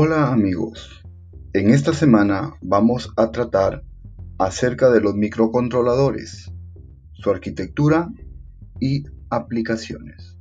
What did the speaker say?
Hola amigos, en esta semana vamos a tratar acerca de los microcontroladores, su arquitectura y aplicaciones.